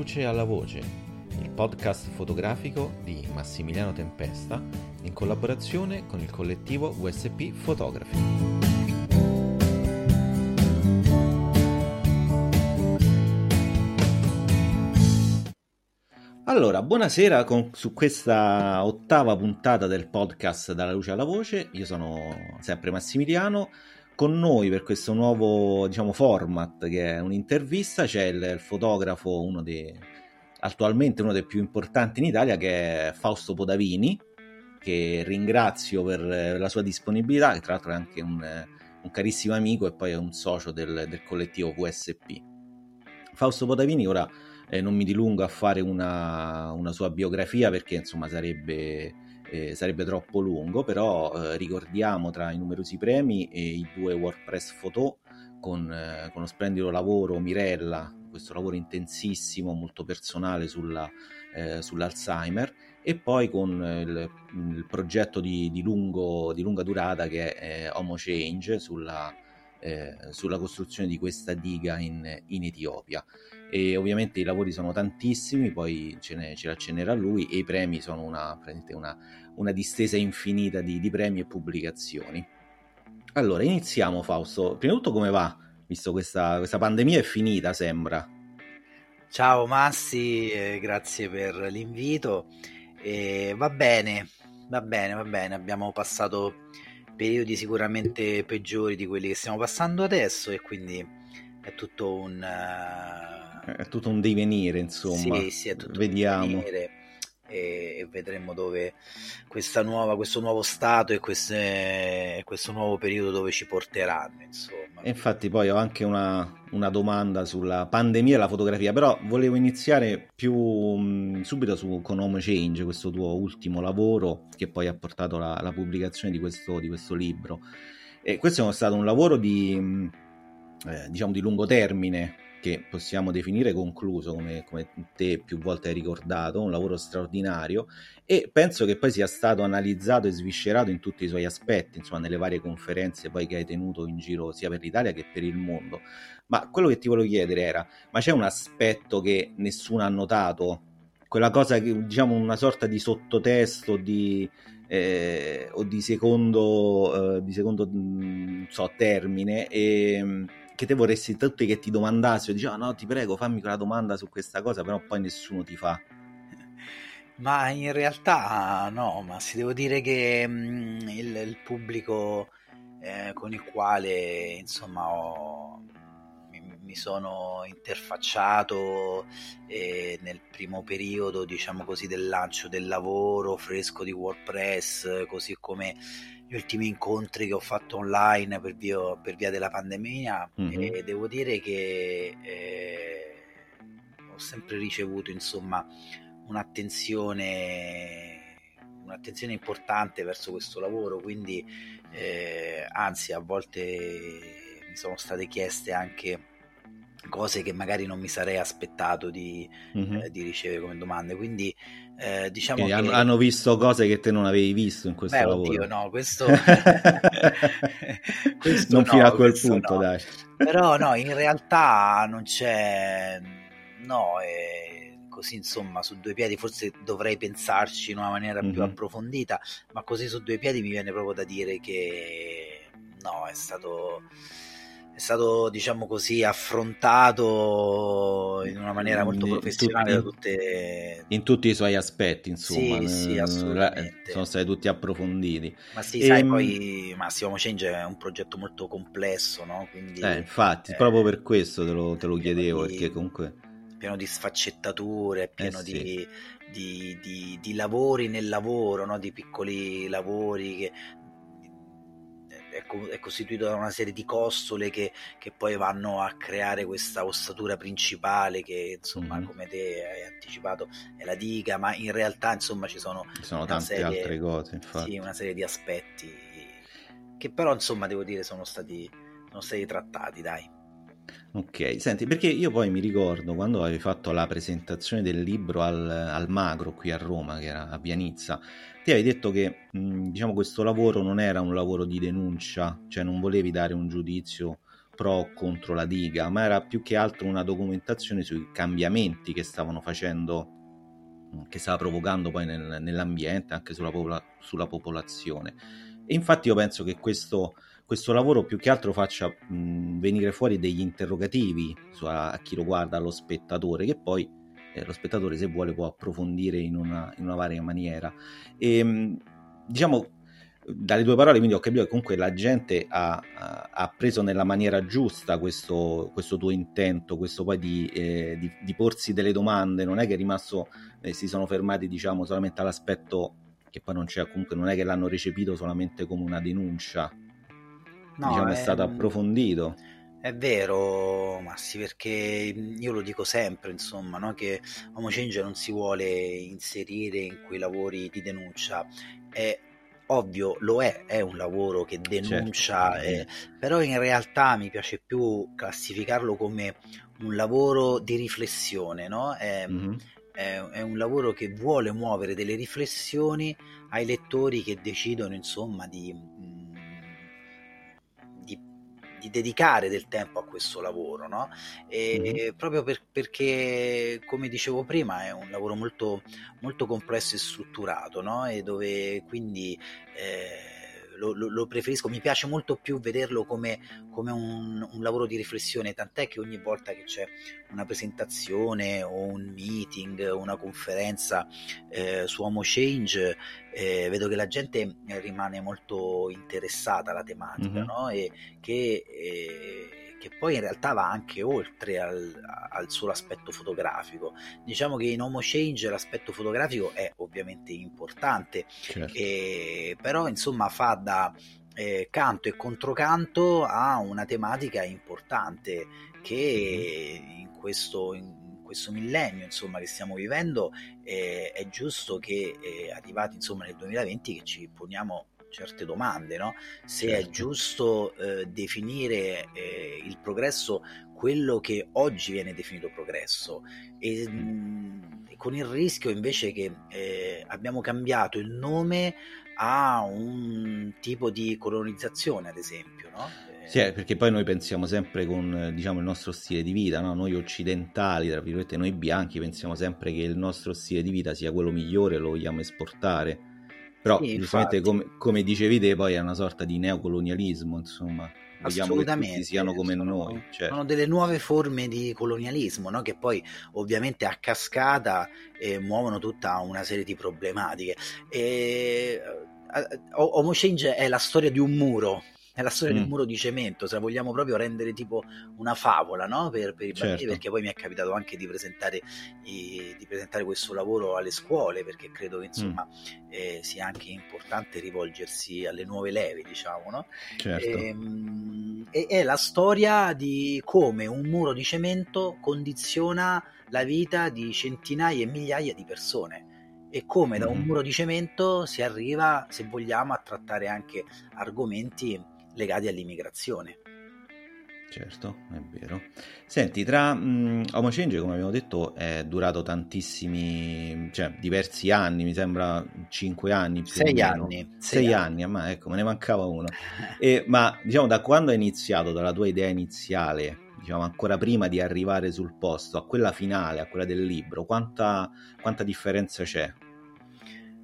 luce alla voce, il podcast fotografico di Massimiliano Tempesta in collaborazione con il collettivo USP Photography. Allora, buonasera con, su questa ottava puntata del podcast Dalla luce alla voce. Io sono sempre Massimiliano con noi per questo nuovo diciamo, format che è un'intervista c'è il, il fotografo, uno dei, attualmente uno dei più importanti in Italia, che è Fausto Podavini, che ringrazio per la sua disponibilità, che tra l'altro è anche un, un carissimo amico e poi è un socio del, del collettivo VSP. Fausto Podavini ora eh, non mi dilungo a fare una, una sua biografia perché insomma sarebbe eh, sarebbe troppo lungo, però eh, ricordiamo tra i numerosi premi eh, i due WordPress Photo con, eh, con lo splendido lavoro Mirella, questo lavoro intensissimo, molto personale sulla, eh, sull'Alzheimer e poi con il, il progetto di, di, lungo, di, lunga durata che è Homo Change sulla, eh, sulla costruzione di questa diga in, in Etiopia e ovviamente i lavori sono tantissimi, poi ce, ne, ce l'accennerà lui e i premi sono una, una, una distesa infinita di, di, premi e pubblicazioni. Allora, iniziamo Fausto. Prima di tutto come va? Visto questa, questa pandemia è finita, sembra. Ciao Massi, eh, grazie per l'invito. Eh, va bene, va bene, va bene. Abbiamo passato periodi sicuramente peggiori di quelli che stiamo passando adesso e quindi è tutto un... Uh è tutto un divenire, insomma. Sì, sì, è tutto Vediamo. un divenire e, vedremo dove nuova, questo nuovo stato e queste, questo nuovo periodo dove ci porteranno, insomma. Infatti poi ho anche una, una, domanda sulla pandemia e la fotografia, però volevo iniziare più mh, subito su, con Home Change, questo tuo ultimo lavoro che poi ha portato alla pubblicazione di questo, di questo libro. E questo è stato un lavoro di, eh, diciamo, di lungo termine, che possiamo definire concluso, come, come, te più volte hai ricordato, un lavoro straordinario e penso che poi sia stato analizzato e sviscerato in tutti i suoi aspetti, insomma, nelle varie conferenze poi che hai tenuto in giro sia per l'Italia che per il mondo. Ma quello che ti volevo chiedere era, ma c'è un aspetto che nessuno ha notato? Quella cosa che, diciamo, una sorta di sottotesto di, eh, o di secondo, eh, di secondo mm, so, termine e che te vorresti tutti che ti domandassero, dici, oh, no, ti prego, fammi quella domanda su questa cosa, però poi nessuno ti fa. Ma in realtà no, ma si devo dire che mh, mm, il, il, pubblico eh, con il quale insomma ho, mi, sono interfacciato eh, nel primo periodo, diciamo così, del lancio del lavoro fresco di WordPress, così come gli ultimi incontri che ho fatto online per via, per via della pandemia mm-hmm. e devo dire che eh, ho sempre ricevuto insomma un'attenzione, un'attenzione importante verso questo lavoro quindi eh, anzi a volte mi sono state chieste anche cose che magari non mi sarei aspettato di, mm-hmm. eh, di ricevere come domande. Quindi eh, diciamo che... hanno visto cose che te non avevi visto in questo Beh, lavoro. Oddio, no, questo... questo non no, fino a quel punto, no. dai. Però no, in realtà non c'è... No, è così insomma su due piedi forse dovrei pensarci in una maniera mm-hmm. più approfondita, ma così su due piedi mi viene proprio da dire che no, è stato stato, diciamo così, affrontato in una maniera molto professionale in, tutte... in tutti i suoi aspetti, insomma. Sì, sì, assolutamente. Sono stati tutti approfonditi. Ma sì, e... sai, ehm, poi Massimo Change è un progetto molto complesso, no? Quindi, eh, infatti, eh, proprio per questo te lo, te lo chiedevo, di, perché comunque... Pieno di sfaccettature, pieno eh, sì. di, di, di, di, lavori nel lavoro, no? di piccoli lavori che è, costituito da una serie di costole che, che, poi vanno a creare questa ossatura principale che insomma mm-hmm. come te hai anticipato è la diga ma in realtà insomma ci sono, ci sono tante serie, altre cose infatti. Sì, una serie di aspetti che però insomma devo dire sono stati, sono stati trattati dai Ok, senti, perché io poi mi ricordo quando avevi fatto la presentazione del libro al, al Magro qui a Roma, che era a Pianizza, ti avevi detto che diciamo questo lavoro non era un lavoro di denuncia, cioè non volevi dare un giudizio pro o contro la diga, ma era più che altro una documentazione sui cambiamenti che stavano facendo, che stava provocando poi nel, nell'ambiente, anche sulla, popola- sulla, popolazione. E infatti io penso che questo, questo lavoro più che altro faccia mh, venire fuori degli interrogativi a, a, chi lo guarda, allo spettatore, che poi eh, lo spettatore se vuole può approfondire in una, in una varia maniera. E, mh, diciamo dalle tue parole quindi ho capito che comunque la gente ha, ha preso nella maniera giusta questo, questo, tuo intento, questo poi di, eh, di, di, porsi delle domande, non è che è rimasto, eh, si sono fermati diciamo solamente all'aspetto che poi non c'è, comunque non è che l'hanno recepito solamente come una denuncia, no, diciamo è, è stato approfondito. È vero, Massi, perché io lo dico sempre, insomma, no? che Homo Change non si vuole inserire in quei lavori di denuncia, è ovvio lo è, è un lavoro che denuncia, certo. eh, però in realtà mi piace più classificarlo come un lavoro di riflessione, no? È, mm-hmm. è, è, un lavoro che vuole muovere delle riflessioni ai lettori che decidono, insomma, di, di dedicare del tempo a questo lavoro, no? E, mm-hmm. Proprio per, perché, come dicevo prima, è un lavoro molto, molto complesso e strutturato, no? E dove quindi... Eh, lo, lo, lo, preferisco, mi piace molto più vederlo come, come un, un, lavoro di riflessione, tant'è che ogni volta che c'è una presentazione o un meeting, una conferenza eh, su Homo Change, eh, vedo che la gente rimane molto interessata alla tematica mm-hmm. no? e che eh, che poi in realtà va anche oltre al, al, solo aspetto fotografico. Diciamo che in Homo Change l'aspetto fotografico è ovviamente importante, certo. e, però insomma fa da eh, canto e controcanto a una tematica importante che mm-hmm. in questo... In, questo millennio insomma, che stiamo vivendo eh, è giusto che eh, arrivati insomma, nel 2020 che ci poniamo certe domande, no? se certo. è giusto eh, definire eh, il progresso quello che oggi viene definito progresso e mh, mm, con il rischio invece che eh, abbiamo cambiato il nome a un tipo di colonizzazione ad esempio no? Sì, eh, perché poi noi pensiamo sempre con diciamo, il nostro stile di vita, no? noi occidentali, tra virgolette, noi bianchi, pensiamo sempre che il nostro stile di vita sia quello migliore e lo vogliamo esportare però sì, giustamente come, come, dicevi te poi è una sorta di neocolonialismo, insomma. Vogliamo che tutti siano come sono, noi. Cioè. Sono delle nuove forme di colonialismo, no? che poi ovviamente a cascata eh, muovono tutta una serie di problematiche. E, eh, Homo Change è la storia di un muro, è la storia mm. di un mm. muro di cemento, se la vogliamo proprio rendere tipo una favola no? per, per, i bambini, certo. perché poi mi è capitato anche di presentare, i, di presentare, questo lavoro alle scuole, perché credo che insomma mm. eh, sia anche importante rivolgersi alle nuove leve, diciamo, no? certo. e, ehm, e, è la storia di come un muro di cemento condiziona la vita di centinaia e migliaia di persone e come da un mm. muro di cemento si arriva, se vogliamo, a trattare anche argomenti legati all'immigrazione. Certo, è vero. Senti, tra um, Homo Change, come abbiamo detto, è durato tantissimi, cioè diversi anni, mi sembra cinque anni. Più sei anni. Sei, sei anni, anni, ma ecco, me ne mancava uno. e, ma diciamo, da quando è iniziato, dalla tua idea iniziale, diciamo ancora prima di arrivare sul posto, a quella finale, a quella del libro, quanta, quanta differenza c'è?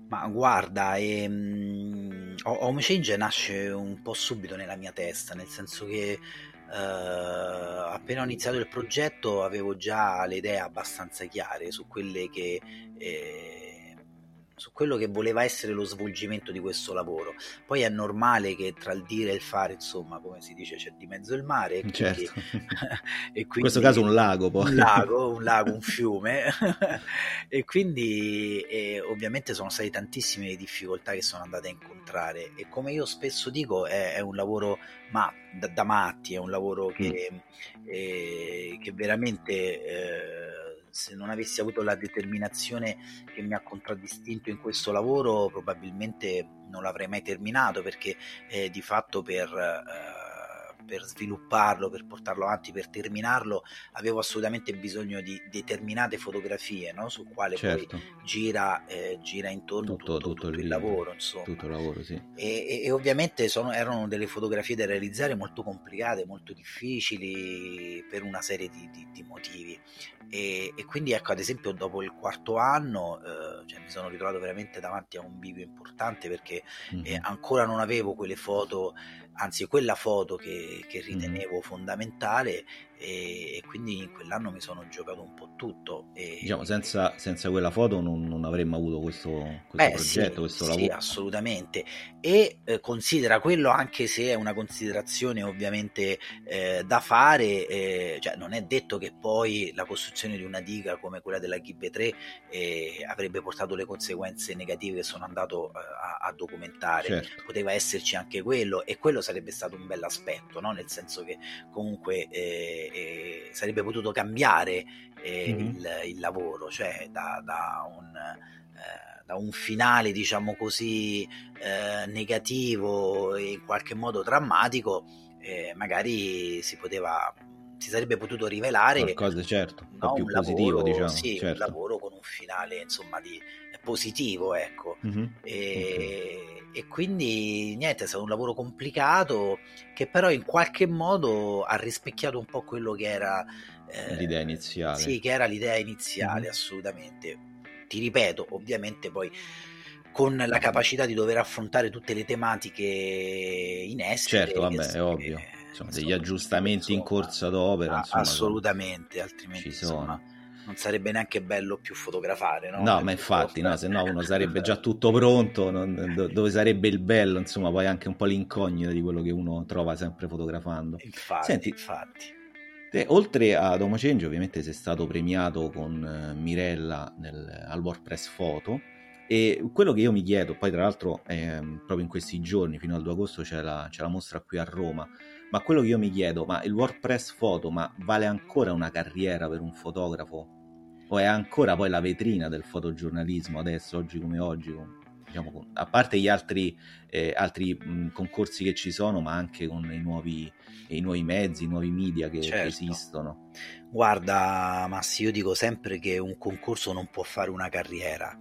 Ma guarda, ehm, Home Change nasce un po' subito nella mia testa, nel senso che eh, appena ho iniziato il progetto avevo già le idee abbastanza chiare su quelle che... Eh, su quello che voleva essere lo svolgimento di questo lavoro. Poi è normale che tra il dire e il fare, insomma, come si dice, c'è di mezzo il mare. Quindi, certo. e quindi, In questo caso un lago poi. Un lago, un, lago, un fiume. e quindi e ovviamente sono state tantissime le difficoltà che sono andate a incontrare. E come io spesso dico, è, è un lavoro ma, da, da, matti, è un lavoro che, mm. eh, che veramente... Eh, se non avessi avuto la determinazione che mi ha contraddistinto in questo lavoro, probabilmente non l'avrei mai terminato perché eh, di fatto per, eh, per svilupparlo, per portarlo avanti, per terminarlo, avevo assolutamente bisogno di determinate fotografie no? su quale certo. poi gira, eh, gira intorno tutto, tutto, tutto, tutto il, il, lavoro. Insomma. Tutto il lavoro, sì. E, e ovviamente sono, erano delle fotografie da realizzare molto complicate, molto difficili per una serie di, di, di motivi. E, e, quindi ecco ad esempio dopo il quarto anno eh, cioè, mi sono ritrovato veramente davanti a un bivio importante perché mm-hmm. eh, ancora non avevo quelle foto anzi quella foto che, che ritenevo mm. fondamentale e, e, quindi in quell'anno mi sono giocato un po' tutto. E, diciamo, senza, senza, quella foto non, non avremmo avuto questo, questo beh, progetto, sì, questo lavoro. Sì, assolutamente. E eh, considera quello anche se è una considerazione ovviamente eh, da fare, eh, cioè non è detto che poi la costruzione di una diga come quella della Ghibbe 3 eh, avrebbe portato le conseguenze negative che sono andato eh, a, a, documentare. Certo. Poteva esserci anche quello e quello sarebbe stato un bel aspetto, no? nel senso che comunque eh, sarebbe potuto cambiare eh, mm-hmm. il, il, lavoro, cioè da, da, un, eh, da, un, finale diciamo così eh, negativo e in qualche modo drammatico, eh, magari si poteva si sarebbe potuto rivelare qualcosa certo un, no, più un positivo lavoro, diciamo sì, certo. un lavoro con un finale insomma di positivo ecco mm-hmm. e, okay e quindi niente, è stato un lavoro complicato che però in qualche modo ha rispecchiato un po' quello che era eh, l'idea iniziale. Sì, che era l'idea iniziale, mm-hmm. assolutamente. Ti ripeto, ovviamente poi con la capacità di dover affrontare tutte le tematiche in essere. Certo, vabbè, è ovvio. Insomma, degli aggiustamenti insomma, in corsa d'opera. Insomma, assolutamente, altrimenti ci sono. Insomma, non sarebbe neanche bello più fotografare, no? No, ma infatti, no, se no uno sarebbe già tutto pronto, non, dove sarebbe il bello, insomma, poi anche un po' l'incognita di quello che uno trova sempre fotografando. Infatti, Senti, infatti. Te, oltre a Domo Change, ovviamente sei stato premiato con uh, Mirella nel, al WordPress Photo. E quello che io mi chiedo, poi tra l'altro eh, proprio in questi giorni, fino al 2 agosto, c'è la, c'è la mostra qui a Roma, ma quello che io mi chiedo, ma il WordPress Photo, ma vale ancora una carriera per un fotografo? O è ancora poi la vetrina del fotogiornalismo adesso, oggi come oggi, diciamo, a parte gli altri, eh, altri mh, concorsi che ci sono, ma anche con i nuovi, i nuovi mezzi, i nuovi media che, certo. che esistono. Guarda, Massi, io dico sempre che un concorso non può fare una carriera.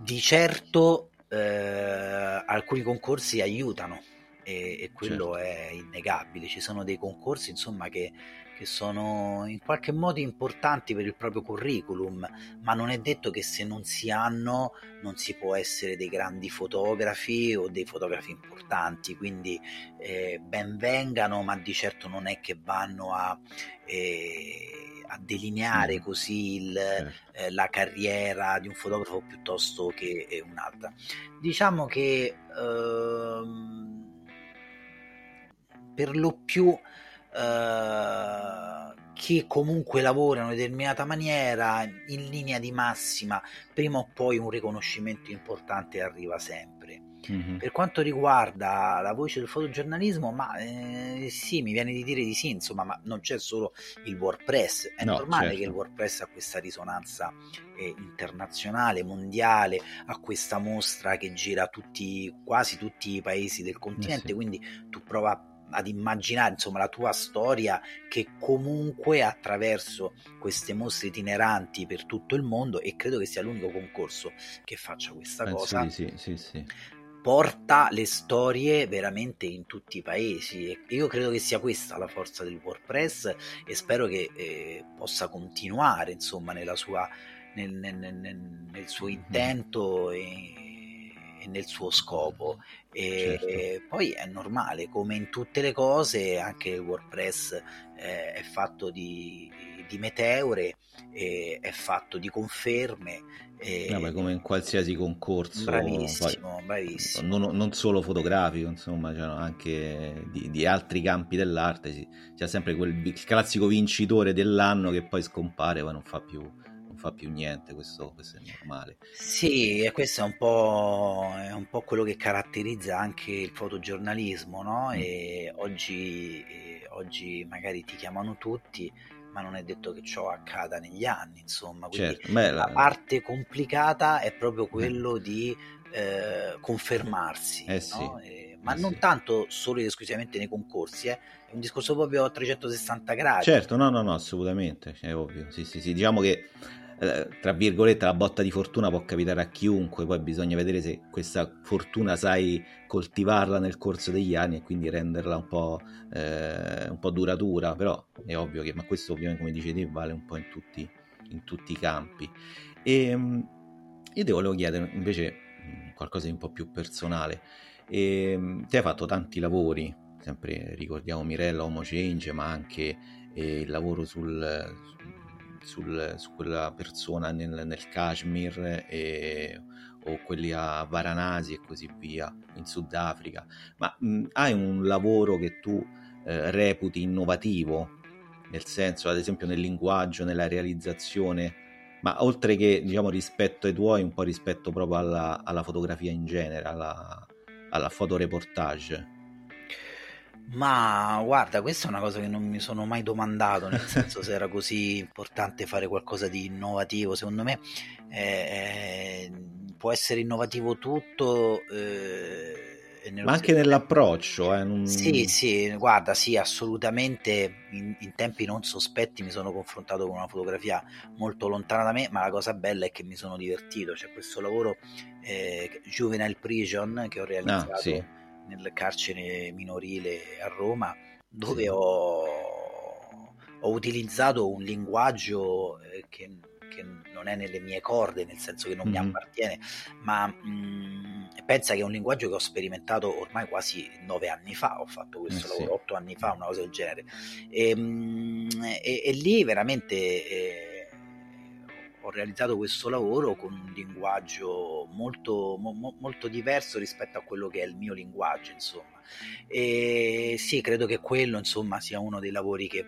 Di certo eh, alcuni concorsi aiutano e, e quello certo. è innegabile. Ci sono dei concorsi, insomma, che che sono in qualche modo importanti per il proprio curriculum, ma non è detto che se non si hanno non si può essere dei grandi fotografi o dei fotografi importanti, quindi eh, ben vengano, ma di certo non è che vanno a... Eh, a delineare così il, eh, la carriera di un fotografo piuttosto che eh, un'altra. Diciamo che ehm, per lo più eh, che comunque lavora in una determinata maniera, in linea di massima, prima o poi un riconoscimento importante arriva sempre. Mm-hmm. Per quanto riguarda la voce del fotogiornalismo, ma eh, sì, mi viene di dire di sì, insomma, ma non c'è solo il WordPress, è no, normale certo. che il WordPress ha questa risonanza eh, internazionale, mondiale, ha questa mostra che gira tutti, quasi tutti i paesi del continente, eh sì. quindi tu prova ad immaginare insomma la tua storia che comunque attraverso queste mostre itineranti per tutto il mondo e credo che sia l'unico concorso che faccia questa Penso cosa sì, sì, sì. porta le storie veramente in tutti i paesi e io credo che sia questa la forza del WordPress e spero che eh, possa continuare insomma nella sua, nel, nel, nel, nel suo mm-hmm. intento e nel suo scopo. E, certo. poi è normale, come in tutte le cose, anche il WordPress eh, è fatto di, di meteore, eh, è fatto di conferme. Eh, no, come in qualsiasi concorso, bravissimo, poi, bravissimo. Non, non, solo fotografico, insomma, cioè anche di, di, altri campi dell'arte. C'è sempre quel classico vincitore dell'anno che poi scompare, poi non fa più fa più niente, questo, questo è normale. Sì, e questo è un, po', è un po' quello che caratterizza anche il fotogiornalismo, no? Mm. E oggi, e oggi magari ti chiamano tutti, ma non è detto che ciò accada negli anni, insomma. Quindi certo, la... la parte complicata è proprio quello mm. di eh, confermarsi, eh sì. no? ma eh non sì. tanto solo ed esclusivamente nei concorsi, eh. è un discorso proprio a 360 gradi. Certo, no, no, no, assolutamente, è ovvio. Sì, sì, sì. Diciamo che eh, tra virgolette la botta di fortuna può capitare a chiunque, poi bisogna vedere se questa fortuna sai coltivarla nel corso degli anni e quindi renderla un po', eh, un po' duratura, però è ovvio che, ma questo ovviamente come dicevi vale un po' in tutti, in tutti i campi. E um, io ti volevo chiedere invece qualcosa di un po' più personale. E, um, ti hai fatto tanti lavori, sempre ricordiamo Mirella Homo Change, ma anche eh, il lavoro sul, sul, su quella persona nel, nel Kashmir e, o quelli a Varanasi e così via in Sudafrica. Ma mh, hai un lavoro che tu eh, reputi innovativo, nel senso, ad esempio, nel linguaggio, nella realizzazione, ma oltre che diciamo rispetto ai tuoi, un po' rispetto proprio alla, alla fotografia in genere, alla, alla fotoreportage. Ma guarda, questa è una cosa che non mi sono mai domandato, nel senso se era così importante fare qualcosa di innovativo. Secondo me eh, può essere innovativo tutto. Eh, ma anche nell'approccio. Eh, non... Sì, sì, guarda, sì, assolutamente. In, in, tempi non sospetti mi sono confrontato con una fotografia molto lontana da me, ma la cosa bella è che mi sono divertito. C'è questo lavoro eh, Juvenile Prison che ho realizzato. Ah, sì nel carcere minorile a Roma, dove sì. ho, ho, utilizzato un linguaggio eh, che, che, non è nelle mie corde, nel senso che non mm-hmm. mi appartiene, ma mh, pensa che è un linguaggio che ho sperimentato ormai quasi nove anni fa, ho fatto questo eh, lavoro, sì. otto anni fa, una cosa del genere. E, mh, e, e lì veramente... Eh, ho realizzato questo lavoro con un linguaggio molto, mo, molto diverso rispetto a quello che è il mio linguaggio, insomma. E sì, credo che quello, insomma, sia uno dei lavori che,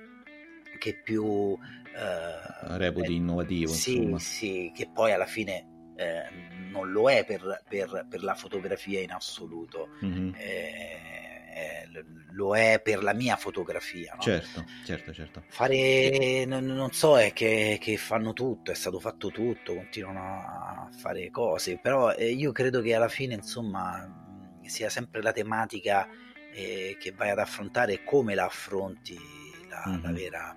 che più... Eh, Reputi innovativo, sì, insomma. Sì, che poi alla fine eh, non lo è per, per, per, la fotografia in assoluto. Mm-hmm. Eh, lo è per la mia fotografia. No? Certo, certo, certo. Fare, non, non so, è che, che, fanno tutto, è stato fatto tutto, continuano a fare cose, però eh, io credo che alla fine, insomma, sia sempre la tematica eh, che vai ad affrontare e come la affronti la, mm-hmm. la vera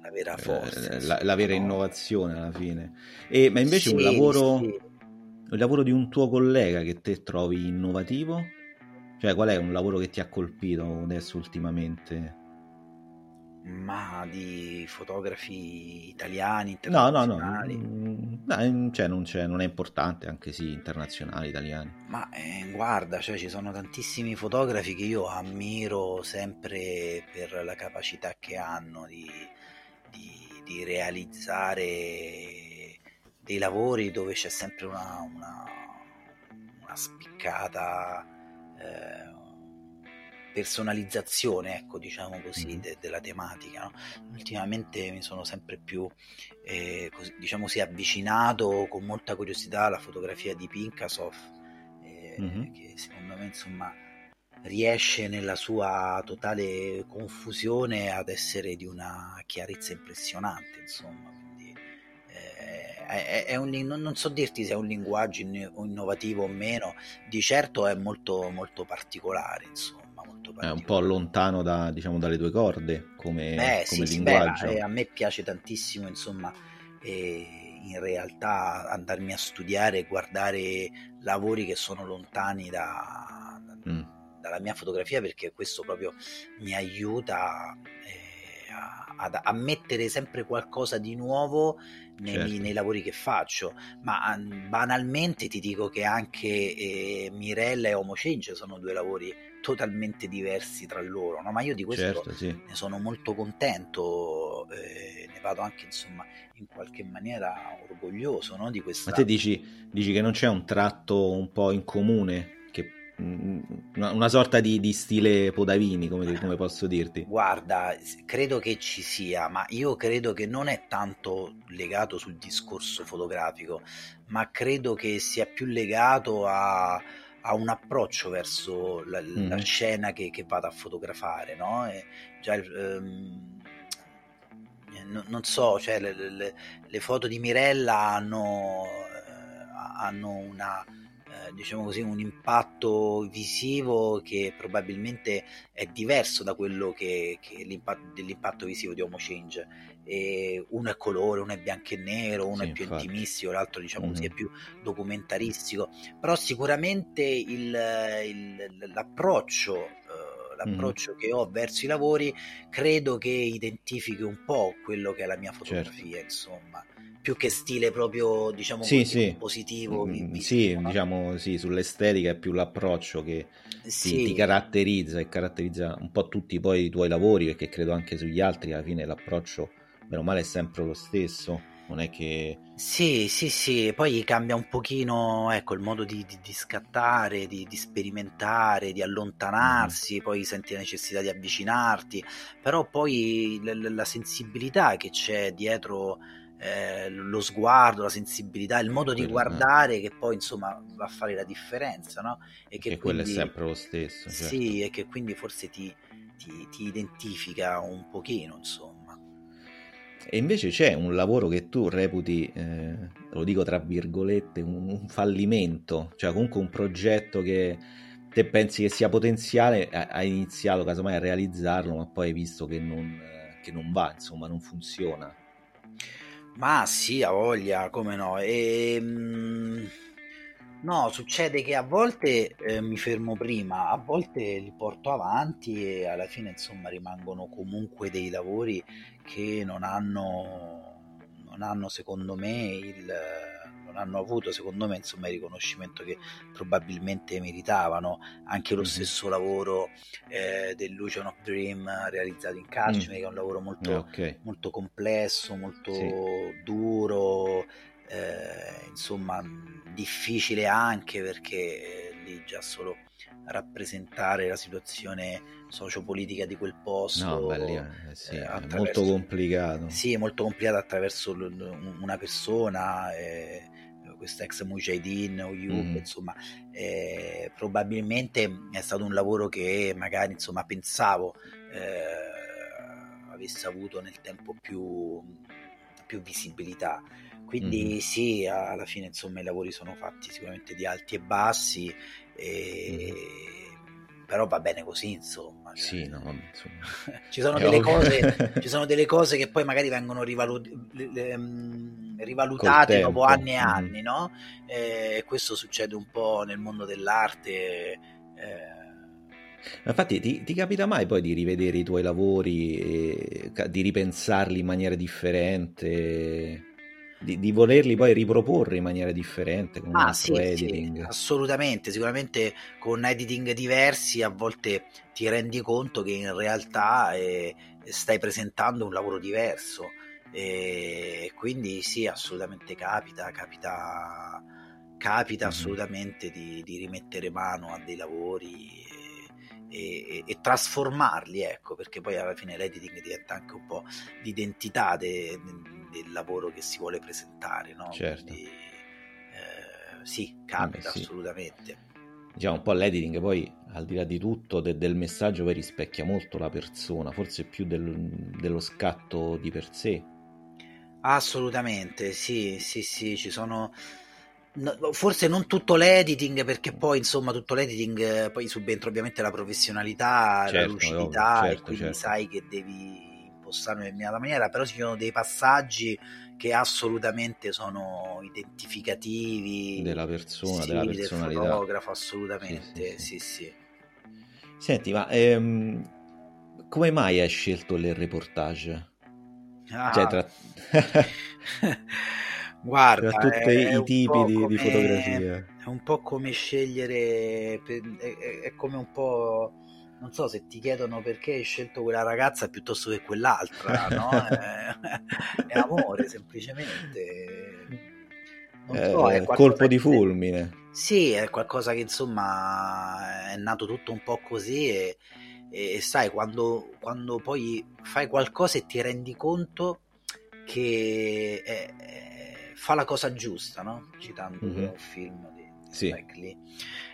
la vera forza, eh, la, la, vera no? innovazione alla fine. E, ma invece sì, un lavoro, sì. il lavoro di un tuo collega che te trovi innovativo? Cioè, qual è un lavoro che ti ha colpito adesso ultimamente? Ma di fotografi italiani, No, no, no, no cioè non, non, è importante, anche sì, internazionali, italiani. Ma eh, guarda, cioè, ci sono tantissimi fotografi che io ammiro sempre per la capacità che hanno di, di, di realizzare dei lavori dove c'è sempre una, una, una spiccata eh, personalizzazione, ecco, diciamo così, de- della tematica. No? Ultimamente mi sono sempre più, eh, così, diciamo, si avvicinato con molta curiosità alla fotografia di Pinkasov, eh, mm-hmm. che secondo me, insomma, riesce nella sua totale confusione ad essere di una chiarezza impressionante, insomma è, è un, non so dirti se è un linguaggio innovativo o meno, di certo è molto, molto particolare, insomma. Molto particolare. È un po' lontano da, diciamo, dalle tue corde come, beh, come sì, linguaggio. Sì, beh, a me piace tantissimo, insomma, in realtà andarmi a studiare guardare lavori che sono lontani da, da, mm. dalla mia fotografia perché questo proprio mi aiuta eh, a, a, mettere sempre qualcosa di nuovo nei, certo. nei, lavori che faccio, ma banalmente ti dico che anche eh, Mirella e Homo Change sono due lavori totalmente diversi tra loro, no? ma io di questo certo, sì. ne sono molto contento, eh, ne vado anche insomma in qualche maniera orgoglioso no? di questa... Ma te dici, dici che non c'è un tratto un po' in comune una, una sorta di, di, stile Podavini, come, come, posso dirti? Guarda, credo che ci sia, ma io credo che non è tanto legato sul discorso fotografico, ma credo che sia più legato a, a un approccio verso la, mm. la scena che, che, vado a fotografare, no? E già um, non so, cioè le, le, le, foto di Mirella hanno, eh, hanno una eh, diciamo così, un impatto visivo che probabilmente è diverso da quello che, che l'impatto, dell'impatto visivo di Homo Change. E uno è colore, uno è bianco e nero, uno sì, è più infatti. intimistico, l'altro diciamo mm. così è più documentaristico, però sicuramente il, il, l'approccio l'approccio mm. che ho verso i lavori credo che identifichi un po' quello che è la mia certo. fotografia, certo. insomma più che stile proprio diciamo sì, sì. positivo mm, sì no? diciamo sì sull'estetica è più l'approccio che sì. ti, ti, caratterizza e caratterizza un po' tutti poi i tuoi lavori perché credo anche sugli altri alla fine l'approccio meno male è sempre lo stesso non è che sì sì sì poi cambia un pochino ecco il modo di, di, di scattare di, di, sperimentare di allontanarsi mm. poi senti la necessità di avvicinarti però poi la, la sensibilità che c'è dietro eh, lo sguardo, la sensibilità, il modo di guardare che poi insomma va a fare la differenza, no? E che, che quello è sempre lo stesso. Certo. Sì, e che quindi forse ti, ti, ti identifica un pochino, insomma. E invece c'è un lavoro che tu reputi, eh, lo dico tra virgolette, un, un, fallimento, cioè comunque un progetto che te pensi che sia potenziale, hai iniziato casomai a realizzarlo, ma poi hai visto che non, che non va, insomma, non funziona. Ma sì, ha voglia, come no. E, ehm, no, succede che a volte eh, mi fermo prima, a volte li porto avanti e alla fine insomma rimangono comunque dei lavori che non hanno, non hanno secondo me il hanno avuto secondo me insomma il riconoscimento che probabilmente meritavano anche lo mm-hmm. stesso lavoro eh, dell'Illusion of Dream realizzato in Kashmir mm. che è un lavoro molto, okay. molto complesso molto sì. duro eh, insomma difficile anche perché lì già solo rappresentare la situazione sociopolitica di quel posto. No, belli, eh, sì, eh, è molto complicato. Sì, è molto complicato attraverso l- una persona. Eh, questo ex Mujahideen o Yub, mm. insomma, eh, probabilmente è stato un lavoro che magari insomma pensavo eh, avesse avuto nel tempo più, più visibilità. Quindi mm. sì, alla fine insomma i lavori sono fatti sicuramente di alti e bassi. E, mm però va bene così, insomma. Cioè, sì, no, insomma. ci, sono delle cose, ci sono delle cose che poi magari vengono rivalut- mm, rivalutate dopo anni e anni, mm-hmm. no? E questo succede un po' nel mondo dell'arte. Eh... Infatti, ti, ti, capita mai poi di rivedere i tuoi lavori, e di ripensarli in maniera differente? Di, di, volerli poi riproporre in maniera differente con ah, sì, editing. Sì, assolutamente, sicuramente con editing diversi a volte ti rendi conto che in realtà eh, stai presentando un lavoro diverso e quindi sì, assolutamente capita, capita, capita mm-hmm. assolutamente di, di, rimettere mano a dei lavori e, e, e, trasformarli, ecco, perché poi alla fine l'editing diventa anche un po' l'identità de, de, del lavoro che si vuole presentare, no? Certo. Quindi, eh, sì, capita sì. assolutamente. Diciamo un po' l'editing poi al di là di tutto de- del messaggio poi rispecchia molto la persona, forse più del, dello scatto di per sé. Assolutamente, sì, sì, sì, ci sono forse non tutto l'editing perché poi insomma tutto l'editing eh, poi subentra ovviamente la professionalità certo, la lucidità certo, e quindi certo. sai che devi impostarlo in determinata maniera, però ci sono dei passaggi che assolutamente sono identificativi della persona, sì, della personalità. del fotografo, assolutamente, sì, sì. sì. Senti, ma ehm, come mai hai scelto il reportage? Ah. Cioè, tra... Guarda, tra tutti i tipi di, come, di, fotografia. È un po' come scegliere, è, è come un po' non so se ti chiedono perché hai scelto quella ragazza piuttosto che quell'altra, no? è, è, amore semplicemente. Non so, è colpo di fulmine. Che, sì, è qualcosa che insomma è nato tutto un po' così e, e sai, quando, quando, poi fai qualcosa e ti rendi conto che è, è, fa la cosa giusta, no? Citando mm-hmm. un film di sì.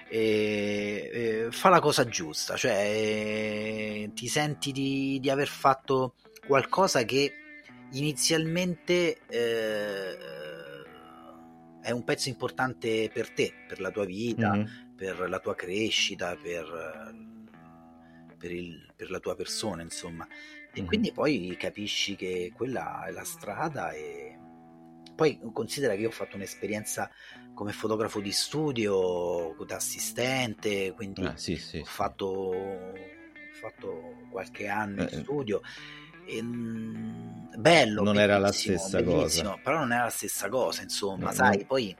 E, e fa la cosa giusta, cioè eh, ti senti di, di, aver fatto qualcosa che inizialmente eh, è un pezzo importante per te, per la tua vita, mm-hmm. per la tua crescita, per, per, il, per la tua persona, insomma. E mm-hmm. quindi poi capisci che quella è la strada e poi considera che io ho fatto un'esperienza come fotografo di studio, da assistente, quindi ah, sì, sì, ho, fatto, ho, Fatto, qualche anno in eh, eh. studio. E, mh, bello, non era la stessa cosa, però non era la stessa cosa, insomma, no, sai, no. poi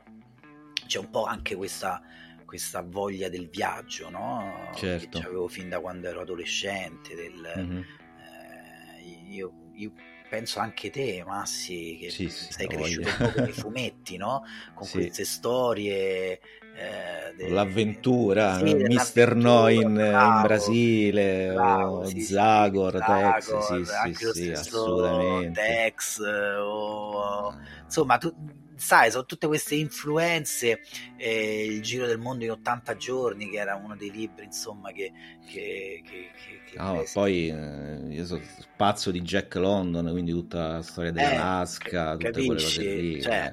c'è un po' anche questa, questa voglia del viaggio, no? Certo. Che avevo fin da quando ero adolescente, del, mm-hmm. eh, io, io penso anche te, Massi, che sì, sì, sei cresciuto un po' con i fumetti, no? Con sì. queste storie. Eh, de... L'avventura, sì, Mister No in, in, Brasile, bravo, Zagor, Tex, sì, sì, sì, assolutamente. Tex, o... insomma, tu sai, sono tutte queste influenze, eh, il giro del mondo in 80 giorni, che era uno dei libri, insomma, che... che, che, che no, poi eh, io sono pazzo di Jack London, quindi tutta la storia dell'Alaska, eh, tutte capisci? quelle cose lì. Cioè,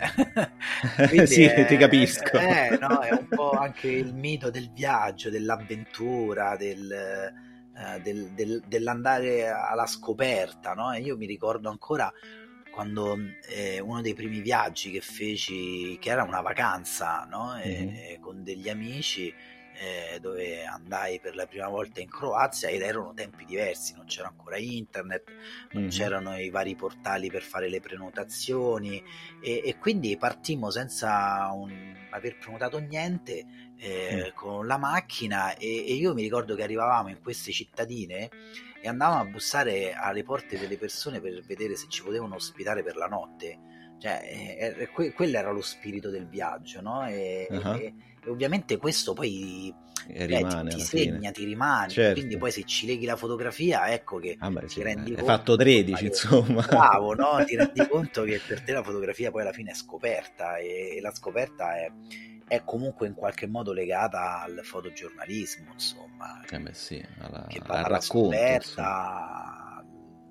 eh. sì, è, ti capisco. Eh, no, è un po' anche il mito del viaggio, dell'avventura, del... Del, del, dell'andare alla scoperta, no? E io mi ricordo ancora quando eh, uno dei primi viaggi che feci, che era una vacanza no? mm-hmm. eh, con degli amici, eh, dove andai per la prima volta in Croazia ed erano tempi diversi, non c'era ancora internet, non mm-hmm. c'erano i vari portali per fare le prenotazioni e, e quindi partimmo senza un, aver prenotato niente eh, mm. con la macchina e, e io mi ricordo che arrivavamo in queste cittadine e andavamo a bussare alle porte delle persone per vedere se ci potevano ospitare per la notte. Cioè, eh, eh, que- quello era lo spirito del viaggio, no? E, uh-huh. e, e ovviamente questo poi eh, rimane, ti, ti segna, fine. ti rimane. Certo. Quindi poi se ci leghi la fotografia, ecco che ah beh, ti sì, rendi hai conto. fatto 13, insomma. Bravo, no? Ti rendi conto che per te la fotografia poi alla fine è scoperta e, e la scoperta è è comunque in qualche modo legata al fotogiornalismo, insomma, eh beh, sì, alla, che va dalla scoperta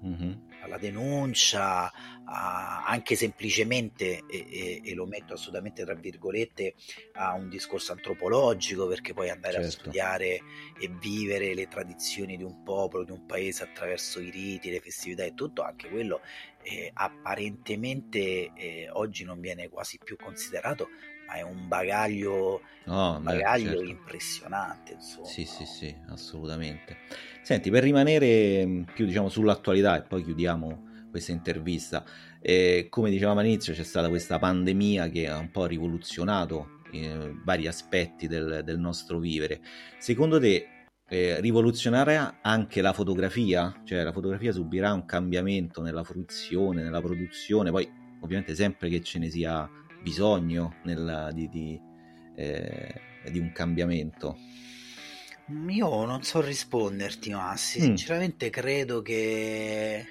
mm-hmm. Alla denuncia, a, anche semplicemente, e, e, e, lo metto assolutamente tra virgolette, a un discorso antropologico, perché poi andare certo. a studiare e vivere le tradizioni di un popolo, di un paese attraverso i riti, le festività e tutto, anche quello eh, apparentemente eh, oggi non viene quasi più considerato, ma è un bagaglio, oh, un bagaglio certo. impressionante. Insomma. Sì, sì, sì, assolutamente. Senti, per rimanere mm, più diciamo, sull'attualità e poi chiudiamo questa intervista, eh, come dicevamo all'inizio c'è stata questa pandemia che ha un po' rivoluzionato eh, vari aspetti del, del, nostro vivere. Secondo te eh, rivoluzionerà anche la fotografia? Cioè la fotografia subirà un cambiamento nella fruizione, nella produzione, poi ovviamente sempre che ce ne sia bisogno nella, di, di, eh, di, un cambiamento? Io non so risponderti, Massi. Mm. Sinceramente credo che,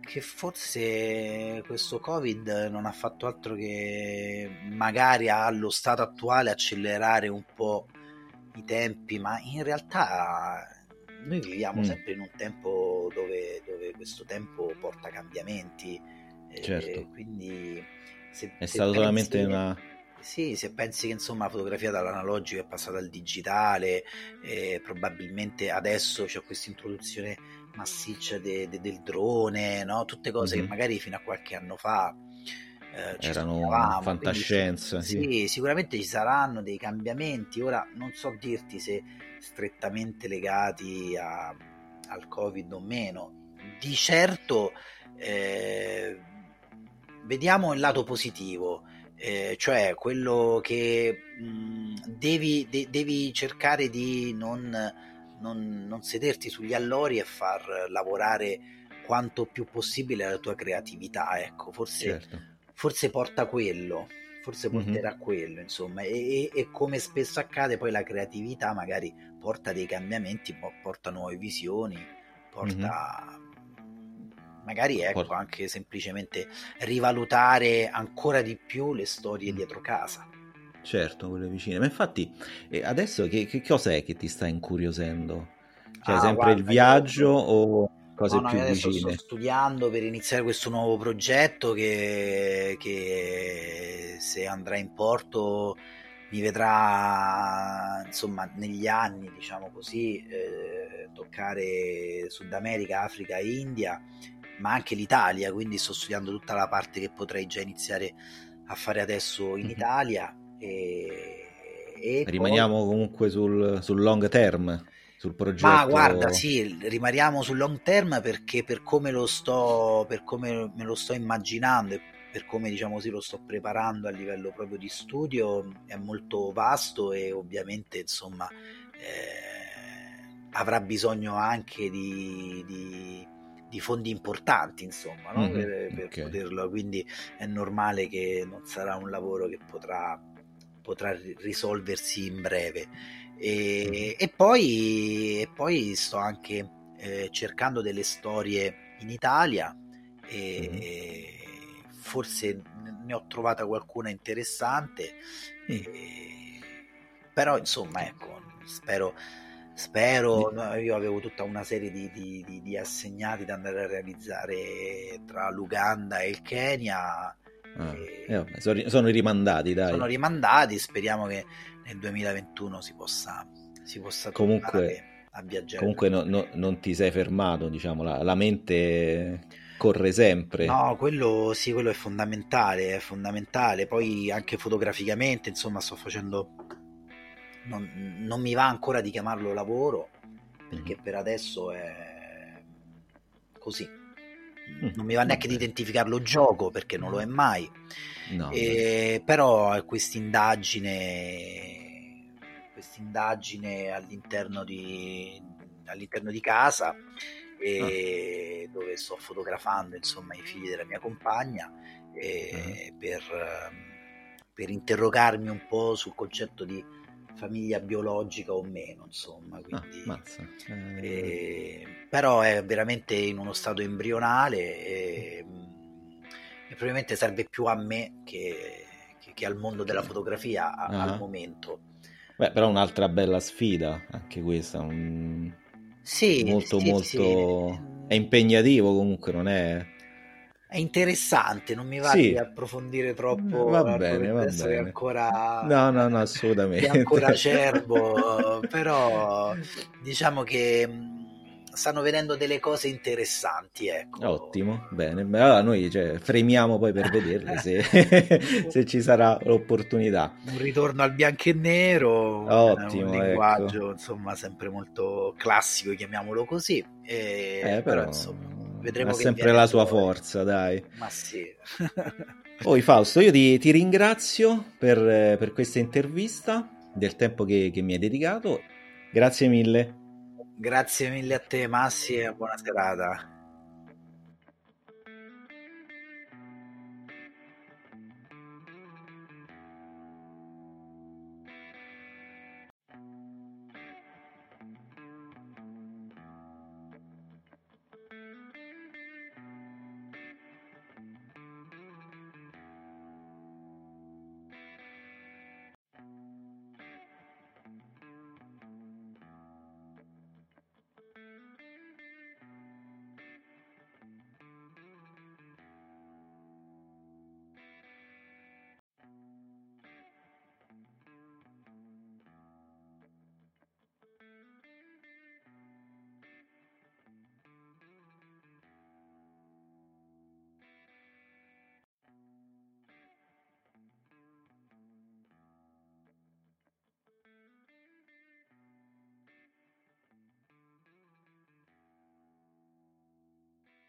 che forse questo Covid non ha fatto altro che magari allo stato attuale accelerare un po' i tempi, ma in realtà noi viviamo mm. sempre in un tempo dove, dove, questo tempo porta cambiamenti. Certo. quindi se, è stato solamente una... Sì, se pensi che insomma la fotografia dall'analogico è passata al digitale, eh, probabilmente adesso c'è questa introduzione massiccia de, de, del drone, no? tutte cose mm-hmm. che magari fino a qualche anno fa eh, erano fantascienza. Quindi, sì. sì. sicuramente ci saranno dei cambiamenti. Ora non so dirti se strettamente legati a, al Covid o meno. Di certo eh, vediamo il lato positivo, eh, cioè quello che mh, devi, de- devi, cercare di non, non, non, sederti sugli allori e far lavorare quanto più possibile la tua creatività, ecco, forse, certo. forse porta quello, forse mhm. porterà mm-hmm. quello, insomma, e, e, e, come spesso accade poi la creatività magari porta dei cambiamenti, porta nuove visioni, porta... Mm-hmm magari ecco anche semplicemente rivalutare ancora di più le storie mm. dietro casa. Certo, quelle vicine. Ma infatti, adesso che, che cosa è che ti sta incuriosendo? Cioè, ah, sempre guarda, il viaggio io... o cose no, no, più adesso vicine. sto studiando per iniziare questo nuovo progetto che, che se andrà in porto mi vedrà insomma negli anni diciamo così eh, toccare Sud America, Africa e India ma anche l'Italia quindi sto studiando tutta la parte che potrei già iniziare a fare adesso in mm-hmm. Italia e, e rimaniamo poi... comunque sul, sul long term sul progetto? Ma guarda, sì, rimaniamo sul long term perché per come lo sto, per come me lo sto immaginando e per come diciamo così lo sto preparando a livello proprio di studio è molto vasto e ovviamente insomma eh, avrà bisogno anche di, di, di fondi importanti insomma no? mm-hmm, per, okay. poterlo quindi è normale che non sarà un lavoro che potrà, potrà risolversi in breve e, e, poi, e poi, sto anche eh, cercando delle storie in Italia e mm. forse ne ho trovata qualcuna interessante. Mm. E, però insomma, ecco, spero, spero no, io avevo tutta una serie di, di, di, di, assegnati da andare a realizzare tra l'Uganda e il Kenya. Ah, eh, sono, sono rimandati, dai. Sono rimandati, speriamo che nel 2021 si possa, si possa comunque, a viaggiare. Comunque no, no, non ti sei fermato, diciamo, la, la, mente corre sempre. No, quello sì, quello è fondamentale, è fondamentale. Poi anche fotograficamente, insomma, sto facendo... Non, non mi va ancora di chiamarlo lavoro, perché mm. per adesso è così. Mm. Non mi va neanche di identificarlo gioco, perché non lo è mai. No, e, però questa indagine all'interno di, all'interno di casa e ah. dove sto fotografando insomma i figli della mia compagna ah. per, per, interrogarmi un po' sul concetto di famiglia biologica o meno insomma ah, quindi, ah, eh... però è veramente in uno stato embrionale e, e probabilmente serve più a me che, che, che al mondo della fotografia a, al momento Beh, però un'altra bella sfida, anche questa. Un... Sì, molto, sì, molto... Sì. È impegnativo comunque, non è... È interessante, non mi va sì. di approfondire troppo. Va bene, va bene. Ancora... No, no, no, assolutamente. È ancora acerbo, però diciamo che stanno vedendo delle cose interessanti. Ecco. Ottimo, bene. Allora noi cioè, fremiamo poi per vederle se, se, ci sarà l'opportunità. Un ritorno al bianco e nero, Ottimo, un linguaggio ecco. insomma sempre molto classico, chiamiamolo così. E, eh, però, però insomma, vedremo ha sempre la sua fuori. forza, dai. Ma sì. Poi Fausto, io ti, ti ringrazio per, per, questa intervista, del tempo che, che mi hai dedicato. Grazie mille. Grazie mille a te Massi e buona serata.